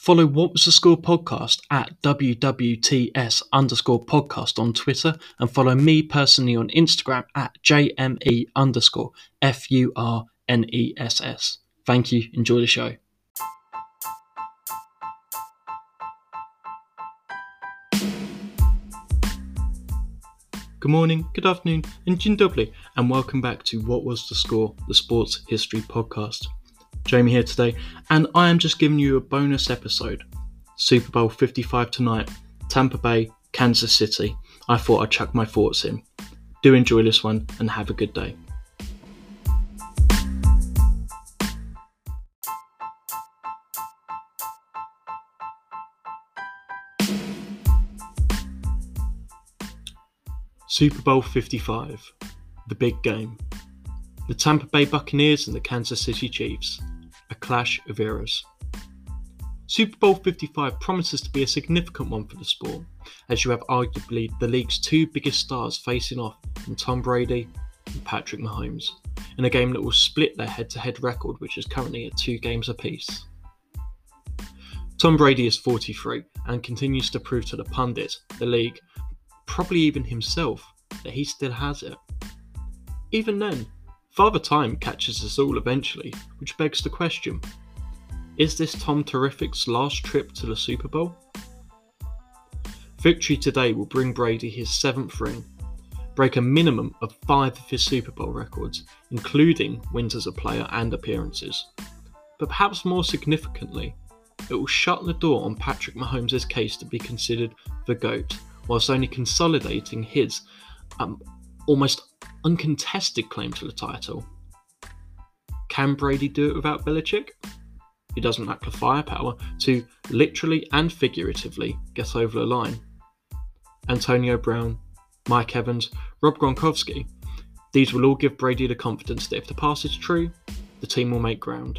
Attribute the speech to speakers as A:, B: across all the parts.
A: Follow What Was the Score podcast at WWTS underscore podcast on Twitter and follow me personally on Instagram at JME underscore F U R N E S S. Thank you. Enjoy the show. Good morning, good afternoon, and dzień dobry, and welcome back to What Was the Score, the Sports History Podcast. Jamie here today, and I am just giving you a bonus episode. Super Bowl 55 tonight, Tampa Bay, Kansas City. I thought I'd chuck my thoughts in. Do enjoy this one and have a good day. Super Bowl 55, the big game. The Tampa Bay Buccaneers and the Kansas City Chiefs, a clash of eras. Super Bowl 55 promises to be a significant one for the sport, as you have arguably the league's two biggest stars facing off in Tom Brady and Patrick Mahomes, in a game that will split their head to head record, which is currently at two games apiece. Tom Brady is 43 and continues to prove to the pundits, the league, probably even himself, that he still has it. Even then, Father Time catches us all eventually, which begs the question Is this Tom Terrific's last trip to the Super Bowl? Victory today will bring Brady his seventh ring, break a minimum of five of his Super Bowl records, including wins as a player and appearances. But perhaps more significantly, it will shut the door on Patrick Mahomes' case to be considered the GOAT whilst only consolidating his um, almost uncontested claim to the title. Can Brady do it without Belichick? He doesn't lack the firepower to literally and figuratively get over the line. Antonio Brown, Mike Evans, Rob Gronkowski, these will all give Brady the confidence that if the pass is true, the team will make ground.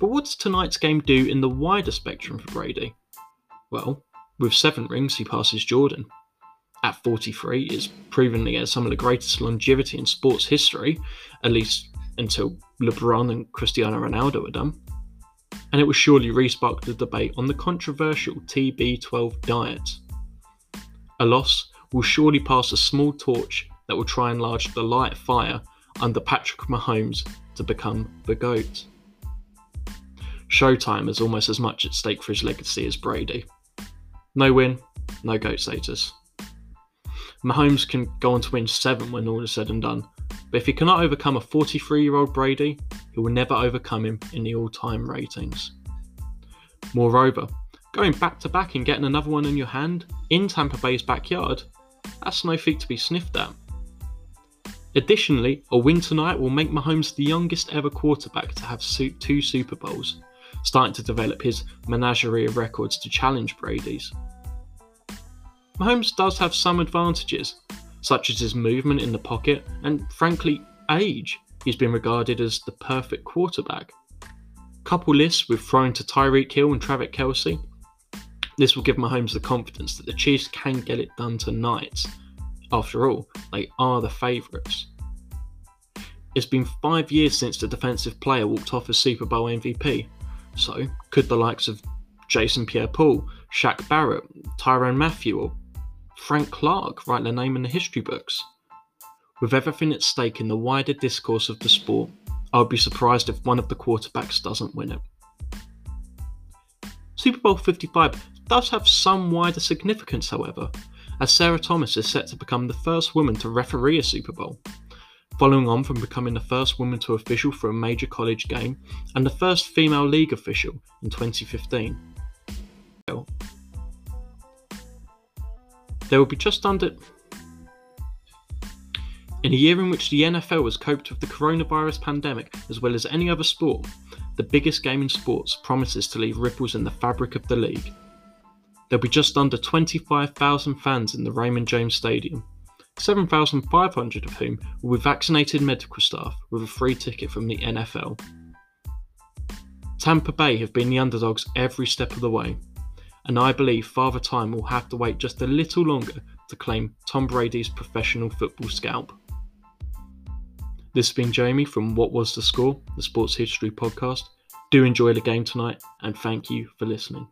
A: But what does tonight's game do in the wider spectrum for Brady? Well, with seven rings, he passes Jordan. At 43, is proven he has some of the greatest longevity in sports history, at least until LeBron and Cristiano Ronaldo are done. And it will surely respark the debate on the controversial TB12 diet. A loss will surely pass a small torch that will try and light the light fire under Patrick Mahomes to become the GOAT. Showtime is almost as much at stake for his legacy as Brady. No win, no GOAT status. Mahomes can go on to win seven when all is said and done, but if he cannot overcome a 43 year old Brady, he will never overcome him in the all time ratings. Moreover, going back to back and getting another one in your hand in Tampa Bay's backyard, that's no feat to be sniffed at. Additionally, a win tonight will make Mahomes the youngest ever quarterback to have two Super Bowls, starting to develop his menagerie of records to challenge Brady's. Mahomes does have some advantages, such as his movement in the pocket and, frankly, age. He's been regarded as the perfect quarterback. Couple this with throwing to Tyreek Hill and Travis Kelce. This will give Mahomes the confidence that the Chiefs can get it done tonight. After all, they are the favourites. It's been five years since the defensive player walked off as Super Bowl MVP, so could the likes of Jason Pierre Paul, Shaq Barrett, Tyrann Mathieu, or Frank Clark write their name in the history books. With everything at stake in the wider discourse of the sport, I would be surprised if one of the quarterbacks doesn't win it. Super Bowl 55 does have some wider significance, however, as Sarah Thomas is set to become the first woman to referee a Super Bowl, following on from becoming the first woman to official for a major college game and the first female league official in 2015. There will be just under. In a year in which the NFL has coped with the coronavirus pandemic as well as any other sport, the biggest game in sports promises to leave ripples in the fabric of the league. There'll be just under 25,000 fans in the Raymond James Stadium, 7,500 of whom will be vaccinated medical staff with a free ticket from the NFL. Tampa Bay have been the underdogs every step of the way, and I believe Father Time will have to wait just a little longer to claim Tom Brady's professional football scalp. This has been Jamie from What Was the Score, the Sports History Podcast. Do enjoy the game tonight, and thank you for listening.